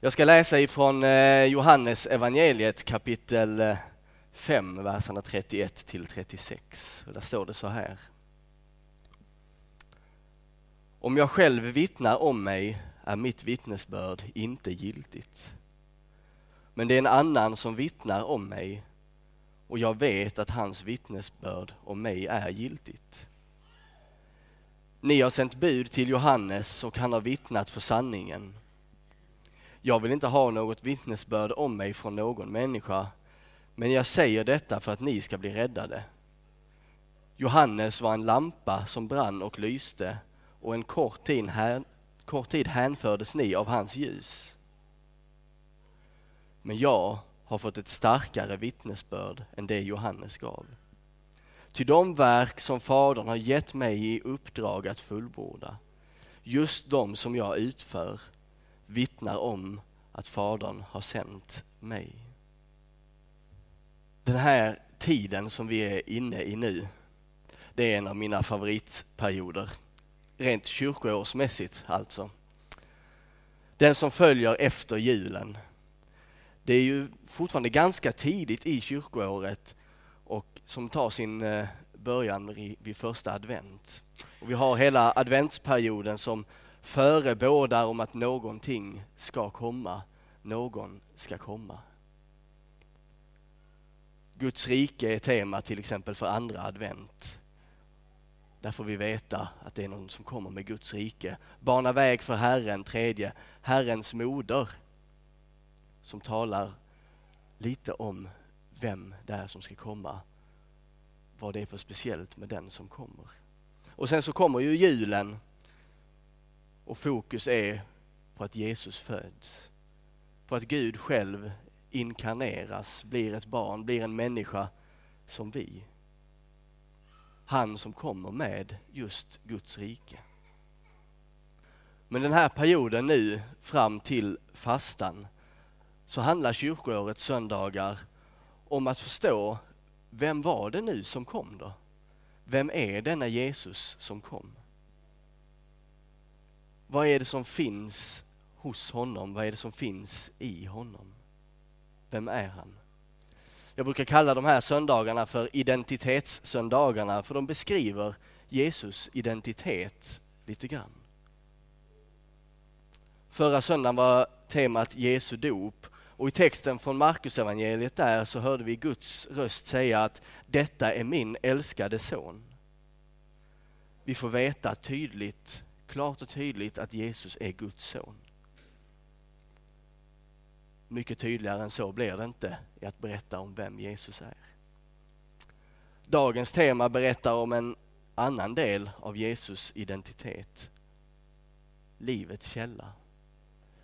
Jag ska läsa ifrån eh, Johannes evangeliet kapitel eh, 5, verserna 31 till 36. där står det så här. Om jag själv vittnar om mig är mitt vittnesbörd inte giltigt. Men det är en annan som vittnar om mig och jag vet att hans vittnesbörd om mig är giltigt. Ni har sänt bud till Johannes och han har vittnat för sanningen. Jag vill inte ha något vittnesbörd om mig från någon människa, men jag säger detta för att ni ska bli räddade. Johannes var en lampa som brann och lyste och en kort tid, här, kort tid hänfördes ni av hans ljus. Men jag har fått ett starkare vittnesbörd än det Johannes gav. Ty de verk som Fadern har gett mig i uppdrag att fullborda, just de som jag utför, vittnar om att Fadern har sänt mig. Den här tiden som vi är inne i nu, det är en av mina favoritperioder. Rent kyrkoårsmässigt alltså. Den som följer efter julen. Det är ju fortfarande ganska tidigt i kyrkoåret och som tar sin eh, början vid första advent. Och vi har hela adventsperioden som förebådar om att någonting ska komma, någon ska komma. Guds rike är tema till exempel för andra advent. Där får vi veta att det är någon som kommer med Guds rike. Bana väg för Herren, tredje, Herrens moder, som talar lite om vem det är som ska komma, vad det är för speciellt med den som kommer. Och sen så kommer ju julen och fokus är på att Jesus föds. På att Gud själv inkarneras, blir ett barn, blir en människa som vi. Han som kommer med just Guds rike. Men den här perioden nu fram till fastan så handlar kyrkoårets söndagar om att förstå vem var det nu som kom då? Vem är denna Jesus som kom? Vad är det som finns hos honom? Vad är det som finns i honom? Vem är han? Jag brukar kalla de här söndagarna för identitetssöndagarna för de beskriver Jesus identitet lite grann. Förra söndagen var temat Jesu dop och i texten från Markus evangeliet där så hörde vi Guds röst säga att detta är min älskade son. Vi får veta tydligt, klart och tydligt att Jesus är Guds son. Mycket tydligare än så blir det inte i att berätta om vem Jesus är. Dagens tema berättar om en annan del av Jesus identitet. Livets källa.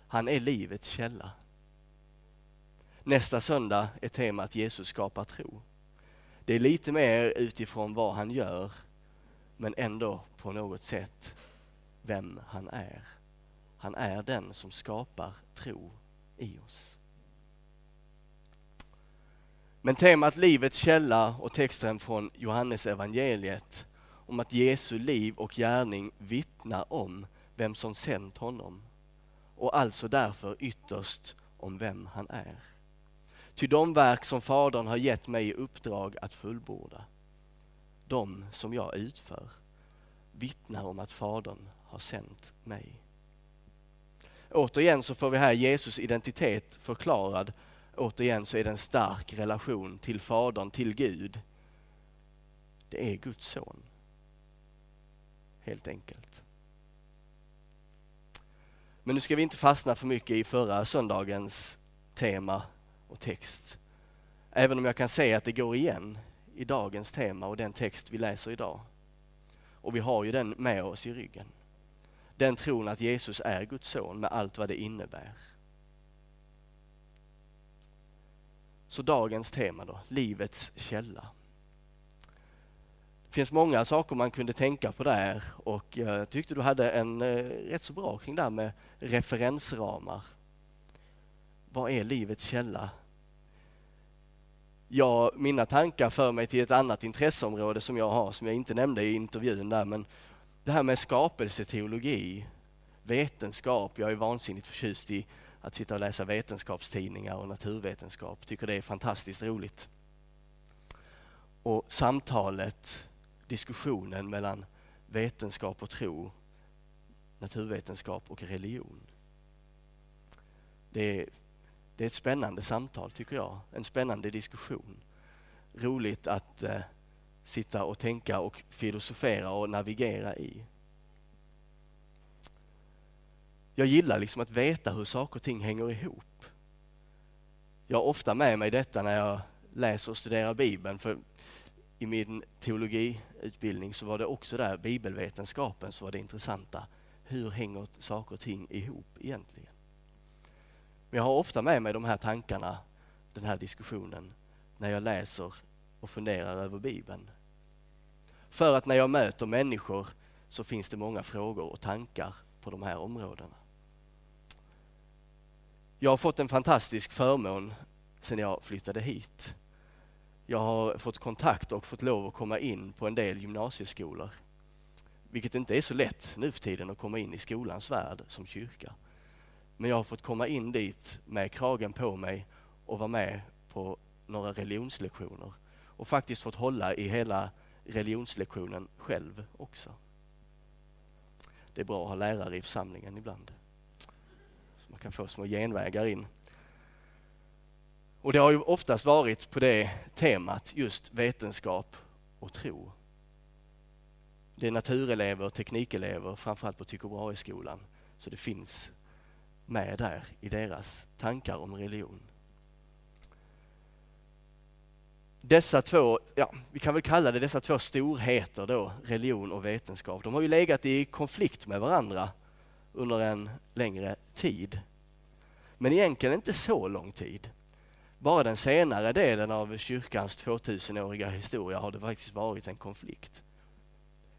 Han är livets källa. Nästa söndag är temat Jesus skapar tro. Det är lite mer utifrån vad han gör, men ändå på något sätt vem han är. Han är den som skapar tro i oss. Men temat Livets källa och texten från Johannes evangeliet om att Jesu liv och gärning vittnar om vem som sänt honom och alltså därför ytterst om vem han är. Ty de verk som Fadern har gett mig i uppdrag att fullborda, de som jag utför, vittnar om att Fadern har sänt mig. Återigen så får vi här Jesus identitet förklarad. Återigen så är det en stark relation till Fadern, till Gud. Det är Guds son. Helt enkelt. Men nu ska vi inte fastna för mycket i förra söndagens tema och text. Även om jag kan säga att det går igen i dagens tema och den text vi läser idag. Och vi har ju den med oss i ryggen. Den tron att Jesus är Guds son med allt vad det innebär. Så dagens tema då, livets källa. Det finns många saker man kunde tänka på där och jag tyckte du hade en eh, rätt så bra kring det här med referensramar. Vad är livets källa? Ja, mina tankar för mig till ett annat intresseområde som jag har, som jag inte nämnde i intervjun där, men det här med skapelseteologi, vetenskap. Jag är vansinnigt förtjust i att sitta och läsa vetenskapstidningar och naturvetenskap. Tycker det är fantastiskt roligt. Och samtalet, diskussionen mellan vetenskap och tro, naturvetenskap och religion. Det är, det är ett spännande samtal tycker jag, en spännande diskussion. Roligt att eh, sitta och tänka och filosofera och navigera i. Jag gillar liksom att veta hur saker och ting hänger ihop. Jag har ofta med mig detta när jag läser och studerar Bibeln. För I min teologiutbildning så var det också där bibelvetenskapen så var det intressanta. Hur hänger saker och ting ihop egentligen? Men jag har ofta med mig de här tankarna, den här diskussionen, när jag läser och funderar över Bibeln. För att när jag möter människor så finns det många frågor och tankar på de här områdena. Jag har fått en fantastisk förmån sedan jag flyttade hit. Jag har fått kontakt och fått lov att komma in på en del gymnasieskolor. Vilket inte är så lätt nu för tiden att komma in i skolans värld som kyrka. Men jag har fått komma in dit med kragen på mig och vara med på några religionslektioner. Och faktiskt fått hålla i hela religionslektionen själv också. Det är bra att ha lärare i församlingen ibland. Så man kan få små genvägar in. Och det har ju oftast varit på det temat, just vetenskap och tro. Det är naturelever, teknikelever, framförallt på Tycho Brahe-skolan. Så det finns med där i deras tankar om religion. Dessa två, ja, vi kan väl kalla det dessa två storheter då, religion och vetenskap. De har ju legat i konflikt med varandra under en längre tid. Men egentligen inte så lång tid. Bara den senare delen av kyrkans 2000-åriga historia har det faktiskt varit en konflikt.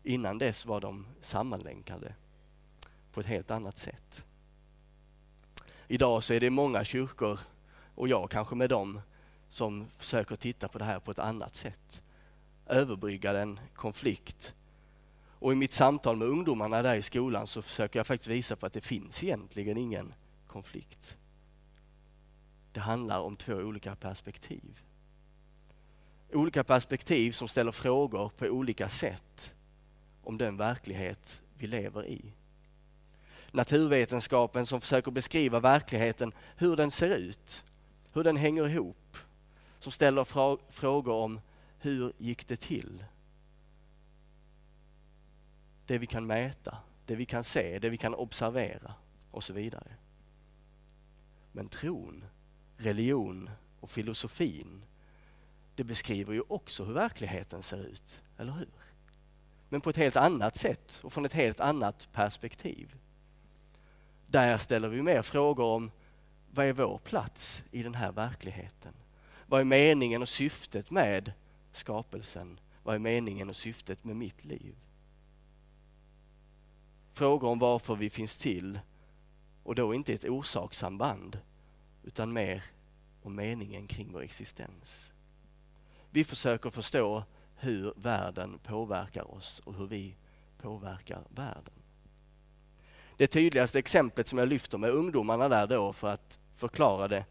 Innan dess var de sammanlänkade på ett helt annat sätt. Idag så är det många kyrkor, och jag kanske med dem, som försöker titta på det här på ett annat sätt. Överbrygga den konflikt. Och i mitt samtal med ungdomarna där i skolan så försöker jag faktiskt visa på att det finns egentligen ingen konflikt. Det handlar om två olika perspektiv. Olika perspektiv som ställer frågor på olika sätt om den verklighet vi lever i. Naturvetenskapen som försöker beskriva verkligheten, hur den ser ut, hur den hänger ihop. Som ställer frågor om hur gick det till? Det vi kan mäta, det vi kan se, det vi kan observera och så vidare. Men tron, religion och filosofin, det beskriver ju också hur verkligheten ser ut, eller hur? Men på ett helt annat sätt och från ett helt annat perspektiv. Där ställer vi mer frågor om vad är vår plats i den här verkligheten? Vad är meningen och syftet med skapelsen? Vad är meningen och syftet med mitt liv? Frågor om varför vi finns till och då inte ett orsakssamband utan mer om meningen kring vår existens. Vi försöker förstå hur världen påverkar oss och hur vi påverkar världen. Det tydligaste exemplet som jag lyfter med ungdomarna där då för att förklara det,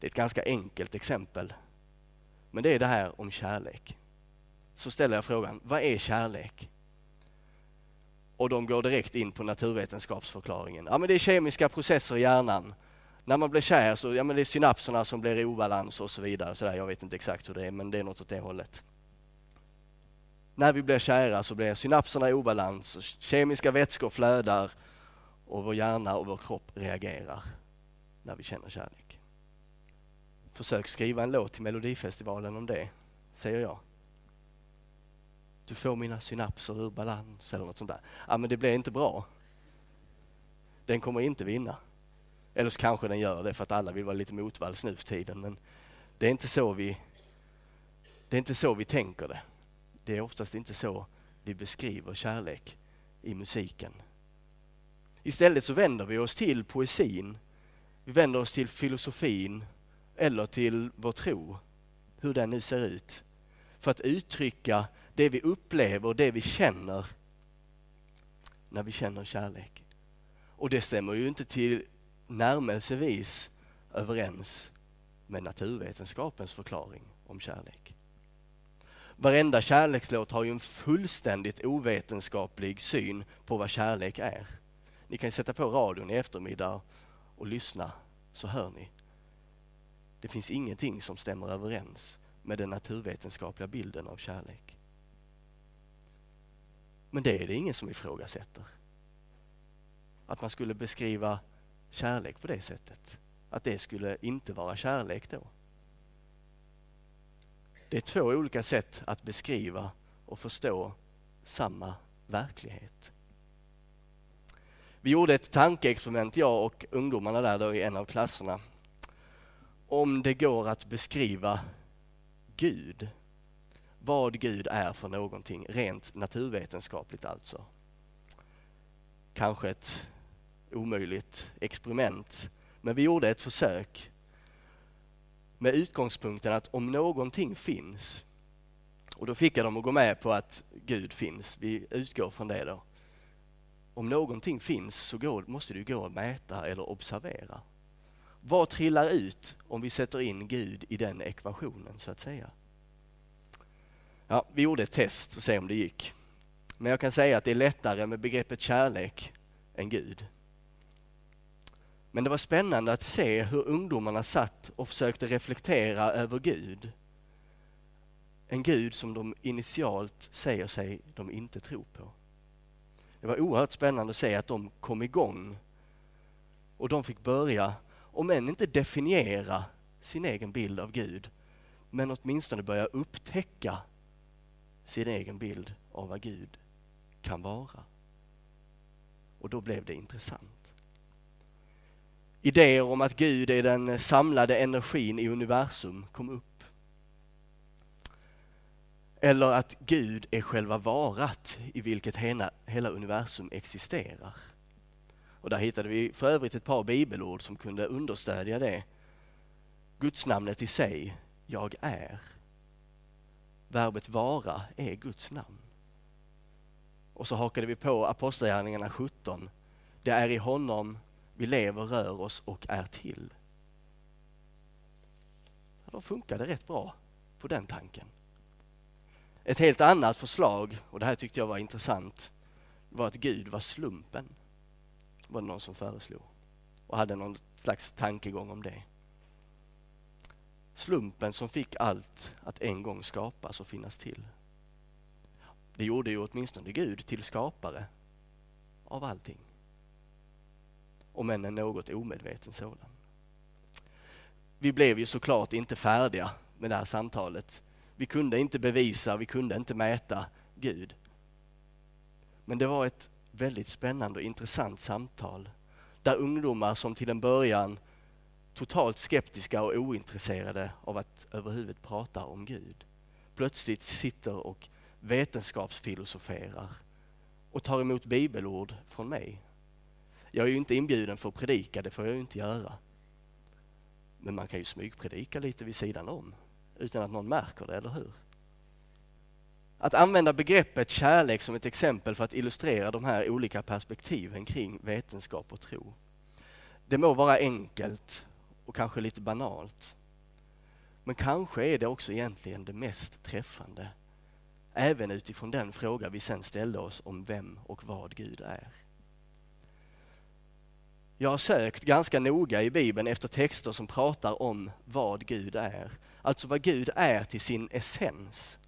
det är ett ganska enkelt exempel. Men det är det här om kärlek. Så ställer jag frågan, vad är kärlek? Och de går direkt in på naturvetenskapsförklaringen. Ja, men det är kemiska processer i hjärnan. När man blir kär så ja, men det är synapserna som blir i obalans och så vidare. Så där, jag vet inte exakt hur det är, men det är något åt det hållet. När vi blir kära så blir synapserna i obalans, och kemiska vätskor flödar och vår hjärna och vår kropp reagerar när vi känner kärlek. Försök skriva en låt till Melodifestivalen om det, säger jag. Du får mina synapser ur balans eller något sånt där. Ja, men det blir inte bra. Den kommer inte vinna. Eller så kanske den gör det för att alla vill vara lite motvalls nu för tiden. Men det är inte så vi, det är inte så vi tänker det. Det är oftast inte så vi beskriver kärlek i musiken. Istället så vänder vi oss till poesin, vi vänder oss till filosofin eller till vår tro, hur den nu ser ut, för att uttrycka det vi upplever, det vi känner när vi känner kärlek. Och det stämmer ju inte till närmelsevis överens med naturvetenskapens förklaring om kärlek. Varenda kärlekslåt har ju en fullständigt ovetenskaplig syn på vad kärlek är. Ni kan sätta på radion i eftermiddag och lyssna så hör ni. Det finns ingenting som stämmer överens med den naturvetenskapliga bilden av kärlek. Men det är det ingen som ifrågasätter. Att man skulle beskriva kärlek på det sättet. Att det skulle inte vara kärlek då. Det är två olika sätt att beskriva och förstå samma verklighet. Vi gjorde ett tankeexperiment, jag och ungdomarna där då i en av klasserna. Om det går att beskriva Gud, vad Gud är för någonting, rent naturvetenskapligt alltså. Kanske ett omöjligt experiment, men vi gjorde ett försök med utgångspunkten att om någonting finns, och då fick jag dem att gå med på att Gud finns, vi utgår från det då. Om någonting finns så går, måste det gå att mäta eller observera. Vad trillar ut om vi sätter in Gud i den ekvationen så att säga? Ja, vi gjorde ett test och se om det gick. Men jag kan säga att det är lättare med begreppet kärlek än Gud. Men det var spännande att se hur ungdomarna satt och försökte reflektera över Gud. En Gud som de initialt säger sig de inte tror på. Det var oerhört spännande att se att de kom igång och de fick börja, om än inte definiera sin egen bild av Gud, men åtminstone börja upptäcka sin egen bild av vad Gud kan vara. Och då blev det intressant. Idéer om att Gud är den samlade energin i universum kom upp. Eller att Gud är själva varat i vilket hela, hela universum existerar. Och där hittade vi för övrigt ett par bibelord som kunde understödja det. Guds namnet i sig, jag är. Verbet vara är Guds namn. Och så hakade vi på Apostlagärningarna 17. Det är i honom vi lever, rör oss och är till. Ja, då funkar det rätt bra på den tanken. Ett helt annat förslag, och det här tyckte jag var intressant, var att Gud var slumpen. var det någon som föreslog och hade någon slags tankegång om det. Slumpen som fick allt att en gång skapas och finnas till. Det gjorde ju åtminstone Gud till skapare av allting. Om än en något omedveten sådan. Vi blev ju såklart inte färdiga med det här samtalet. Vi kunde inte bevisa, vi kunde inte mäta Gud. Men det var ett väldigt spännande och intressant samtal där ungdomar som till en början totalt skeptiska och ointresserade av att överhuvudtaget prata om Gud plötsligt sitter och vetenskapsfilosoferar och tar emot bibelord från mig. Jag är ju inte inbjuden för att predika, det får jag ju inte göra. Men man kan ju smygpredika lite vid sidan om utan att någon märker det, eller hur? Att använda begreppet kärlek som ett exempel för att illustrera de här olika perspektiven kring vetenskap och tro. Det må vara enkelt och kanske lite banalt. Men kanske är det också egentligen det mest träffande. Även utifrån den fråga vi sen ställde oss om vem och vad Gud är. Jag har sökt ganska noga i Bibeln efter texter som pratar om vad Gud är. Alltså vad Gud är till sin essens.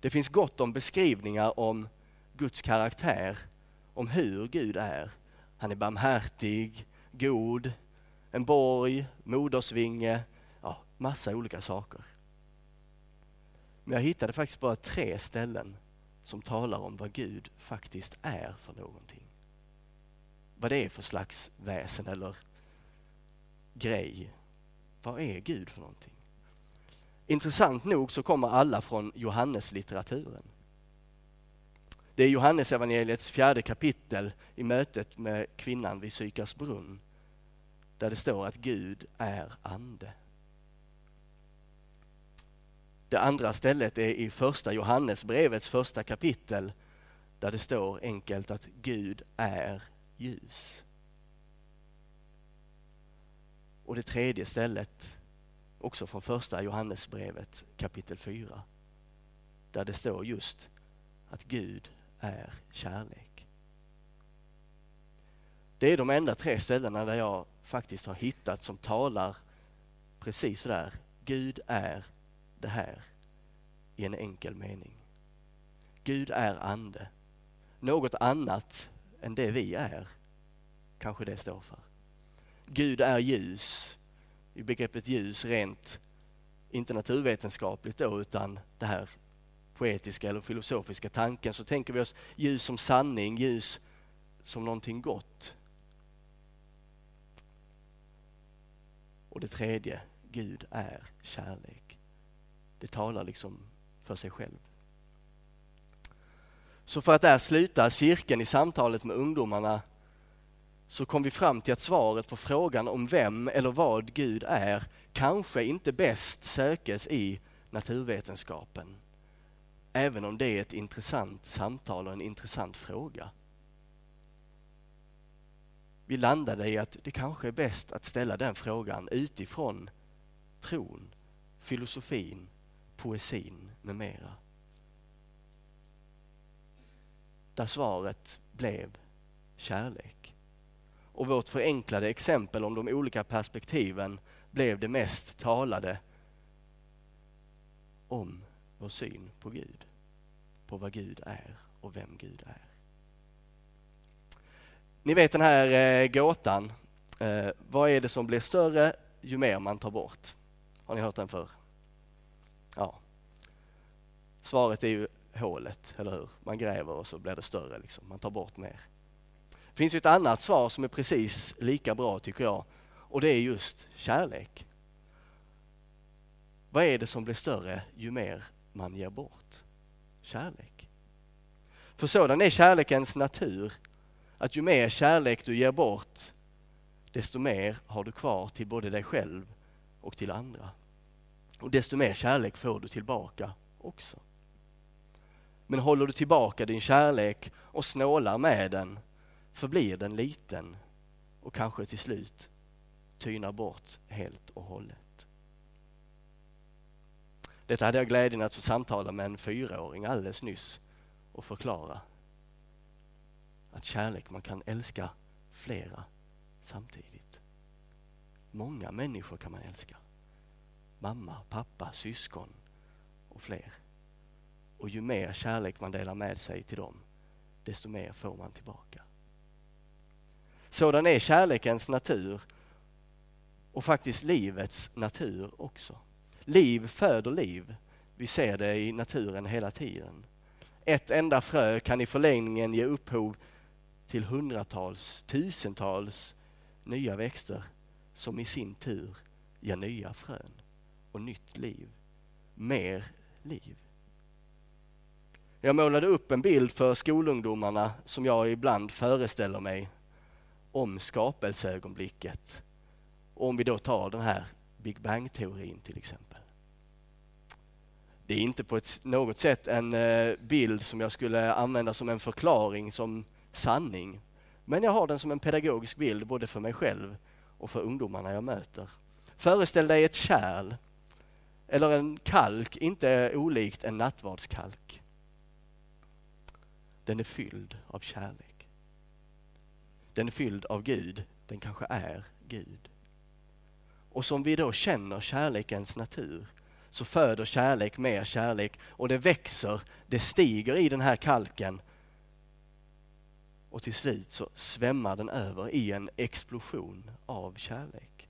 Det finns gott om beskrivningar om Guds karaktär, om hur Gud är. Han är barmhärtig, god, en borg, modersvinge, ja, massa olika saker. Men jag hittade faktiskt bara tre ställen som talar om vad Gud faktiskt är för någonting. Vad det är för slags väsen eller grej. Vad är Gud för någonting? Intressant nog så kommer alla från Johanneslitteraturen. Det är Johannes evangeliets fjärde kapitel i mötet med kvinnan vid Sykars brunn där det står att Gud är ande. Det andra stället är i första Johannesbrevets första kapitel där det står enkelt att Gud är ljus. Och det tredje stället, också från första Johannesbrevet kapitel 4, där det står just att Gud är kärlek. Det är de enda tre ställena där jag faktiskt har hittat som talar precis sådär. Gud är det här i en enkel mening. Gud är ande. Något annat än det vi är, kanske det står för. Gud är ljus, i begreppet ljus rent, inte naturvetenskapligt då, utan det här poetiska eller filosofiska tanken, så tänker vi oss ljus som sanning, ljus som någonting gott. Och det tredje, Gud är kärlek. Det talar liksom för sig själv. Så för att där sluta cirkeln i samtalet med ungdomarna så kom vi fram till att svaret på frågan om vem eller vad Gud är kanske inte bäst sökes i naturvetenskapen. Även om det är ett intressant samtal och en intressant fråga. Vi landade i att det kanske är bäst att ställa den frågan utifrån tron, filosofin, poesin med mera. Där svaret blev kärlek. Och vårt förenklade exempel om de olika perspektiven blev det mest talade om vår syn på Gud, på vad Gud är och vem Gud är. Ni vet den här eh, gåtan, eh, vad är det som blir större ju mer man tar bort? Har ni hört den förr? Ja. Svaret är ju hålet, eller hur? Man gräver och så blir det större, liksom. man tar bort mer. Det finns ju ett annat svar som är precis lika bra tycker jag och det är just kärlek. Vad är det som blir större ju mer man ger bort? Kärlek. För sådan är kärlekens natur, att ju mer kärlek du ger bort, desto mer har du kvar till både dig själv och till andra. Och desto mer kärlek får du tillbaka också. Men håller du tillbaka din kärlek och snålar med den förblir den liten och kanske till slut tynar bort helt och hållet. Detta hade jag glädjen att få samtala med en fyraåring alldeles nyss och förklara. Att kärlek, man kan älska flera samtidigt. Många människor kan man älska. Mamma, pappa, syskon och fler. Och ju mer kärlek man delar med sig till dem, desto mer får man tillbaka. Sådan är kärlekens natur och faktiskt livets natur också. Liv föder liv. Vi ser det i naturen hela tiden. Ett enda frö kan i förlängningen ge upphov till hundratals, tusentals nya växter som i sin tur ger nya frön och nytt liv. Mer liv. Jag målade upp en bild för skolungdomarna som jag ibland föreställer mig om skapelseögonblicket. Om vi då tar den här Big Bang-teorin till exempel. Det är inte på ett, något sätt en eh, bild som jag skulle använda som en förklaring, som sanning. Men jag har den som en pedagogisk bild både för mig själv och för ungdomarna jag möter. Föreställ dig ett kärl eller en kalk, inte olikt en nattvardskalk. Den är fylld av kärlek. Den är fylld av Gud, den kanske är Gud. Och som vi då känner kärlekens natur så föder kärlek mer kärlek och det växer, det stiger i den här kalken och till slut så svämmar den över i en explosion av kärlek.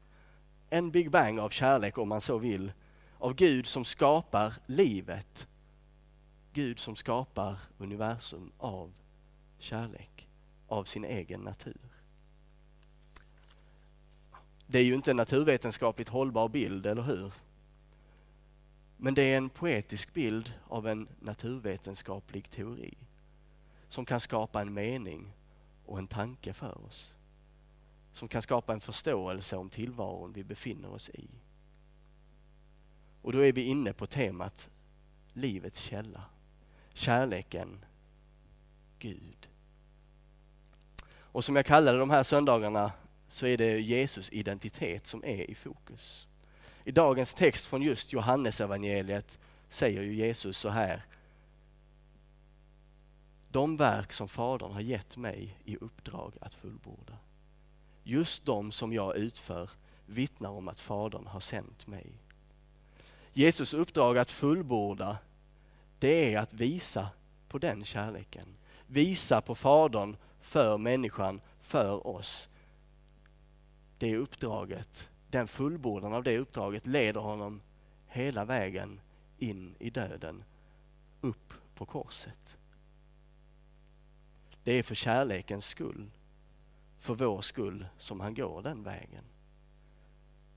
En Big Bang av kärlek om man så vill, av Gud som skapar livet. Gud som skapar universum av kärlek, av sin egen natur. Det är ju inte en naturvetenskapligt hållbar bild, eller hur? Men det är en poetisk bild av en naturvetenskaplig teori som kan skapa en mening och en tanke för oss. Som kan skapa en förståelse om tillvaron vi befinner oss i. Och då är vi inne på temat livets källa. Kärleken, Gud. Och som jag kallade de här söndagarna så är det Jesus identitet som är i fokus. I dagens text från just Johannesevangeliet säger ju Jesus så här. De verk som Fadern har gett mig i uppdrag att fullborda. Just de som jag utför vittnar om att Fadern har sänt mig. Jesus uppdrag att fullborda, det är att visa på den kärleken. Visa på Fadern för människan, för oss. Det uppdraget, den fullbordan av det uppdraget leder honom hela vägen in i döden, upp på korset. Det är för kärlekens skull, för vår skull, som han går den vägen.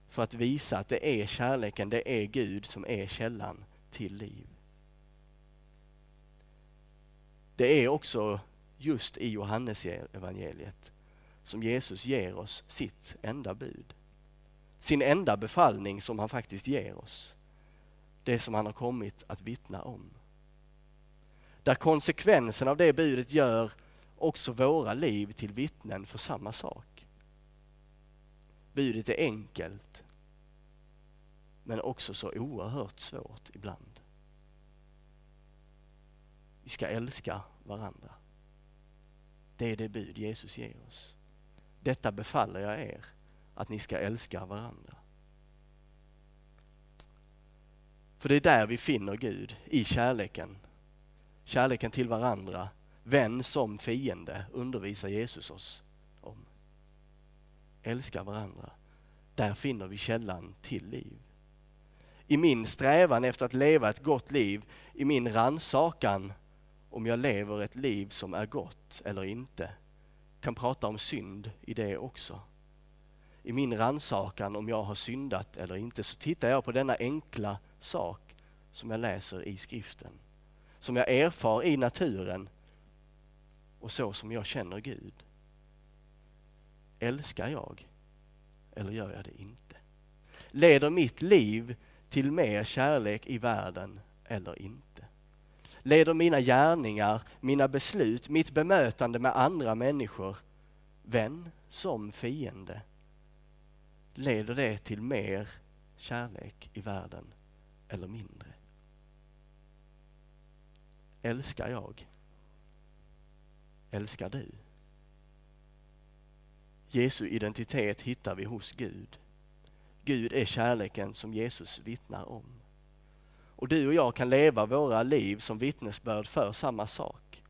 För att visa att det är kärleken, det är Gud som är källan till liv. Det är också just i Johannes evangeliet som Jesus ger oss sitt enda bud. Sin enda befallning som han faktiskt ger oss. Det som han har kommit att vittna om. Där konsekvensen av det budet gör också våra liv till vittnen för samma sak. Budet är enkelt men också så oerhört svårt ibland. Vi ska älska varandra. Det är det bud Jesus ger oss. Detta befaller jag er, att ni ska älska varandra. För det är där vi finner Gud, i kärleken. Kärleken till varandra, vän som fiende, undervisar Jesus oss om. Älska varandra. Där finner vi källan till liv. I min strävan efter att leva ett gott liv, i min ransakan om jag lever ett liv som är gott eller inte. Kan prata om synd i det också. I min ransakan om jag har syndat eller inte så tittar jag på denna enkla sak som jag läser i skriften. Som jag erfar i naturen och så som jag känner Gud. Älskar jag eller gör jag det inte? Leder mitt liv till mer kärlek i världen eller inte? Leder mina gärningar, mina beslut, mitt bemötande med andra människor, vän som fiende, leder det till mer kärlek i världen eller mindre? Älskar jag? Älskar du? Jesu identitet hittar vi hos Gud. Gud är kärleken som Jesus vittnar om. Och du och jag kan leva våra liv som vittnesbörd för samma sak.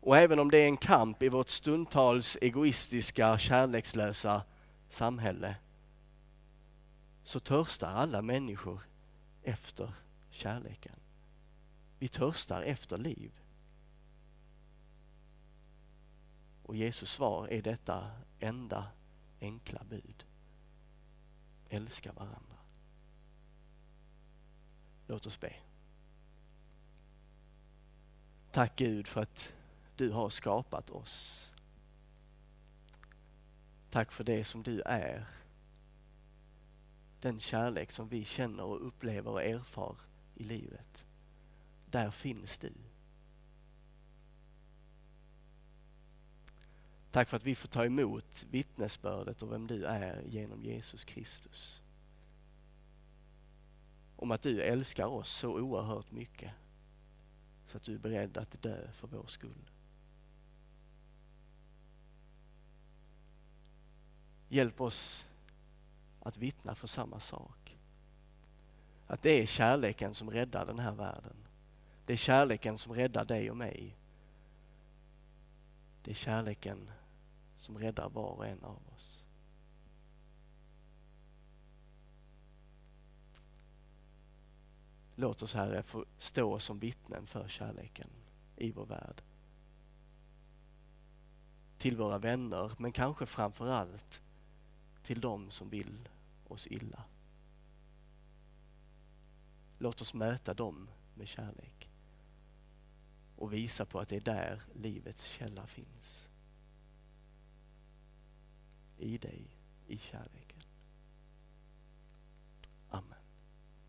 Och även om det är en kamp i vårt stundtals egoistiska, kärlekslösa samhälle så törstar alla människor efter kärleken. Vi törstar efter liv. Och Jesus svar är detta enda enkla bud. Älska varandra. Låt oss be. Tack Gud för att du har skapat oss. Tack för det som du är. Den kärlek som vi känner och upplever och erfar i livet. Där finns du. Tack för att vi får ta emot vittnesbördet om vem du är genom Jesus Kristus om att du älskar oss så oerhört mycket så att du är beredd att dö för vår skull. Hjälp oss att vittna för samma sak. Att det är kärleken som räddar den här världen. Det är kärleken som räddar dig och mig. Det är kärleken som räddar var och en av oss. Låt oss Herre få stå som vittnen för kärleken i vår värld. Till våra vänner, men kanske framför allt till dem som vill oss illa. Låt oss möta dem med kärlek och visa på att det är där livets källa finns. I dig, i kärlek.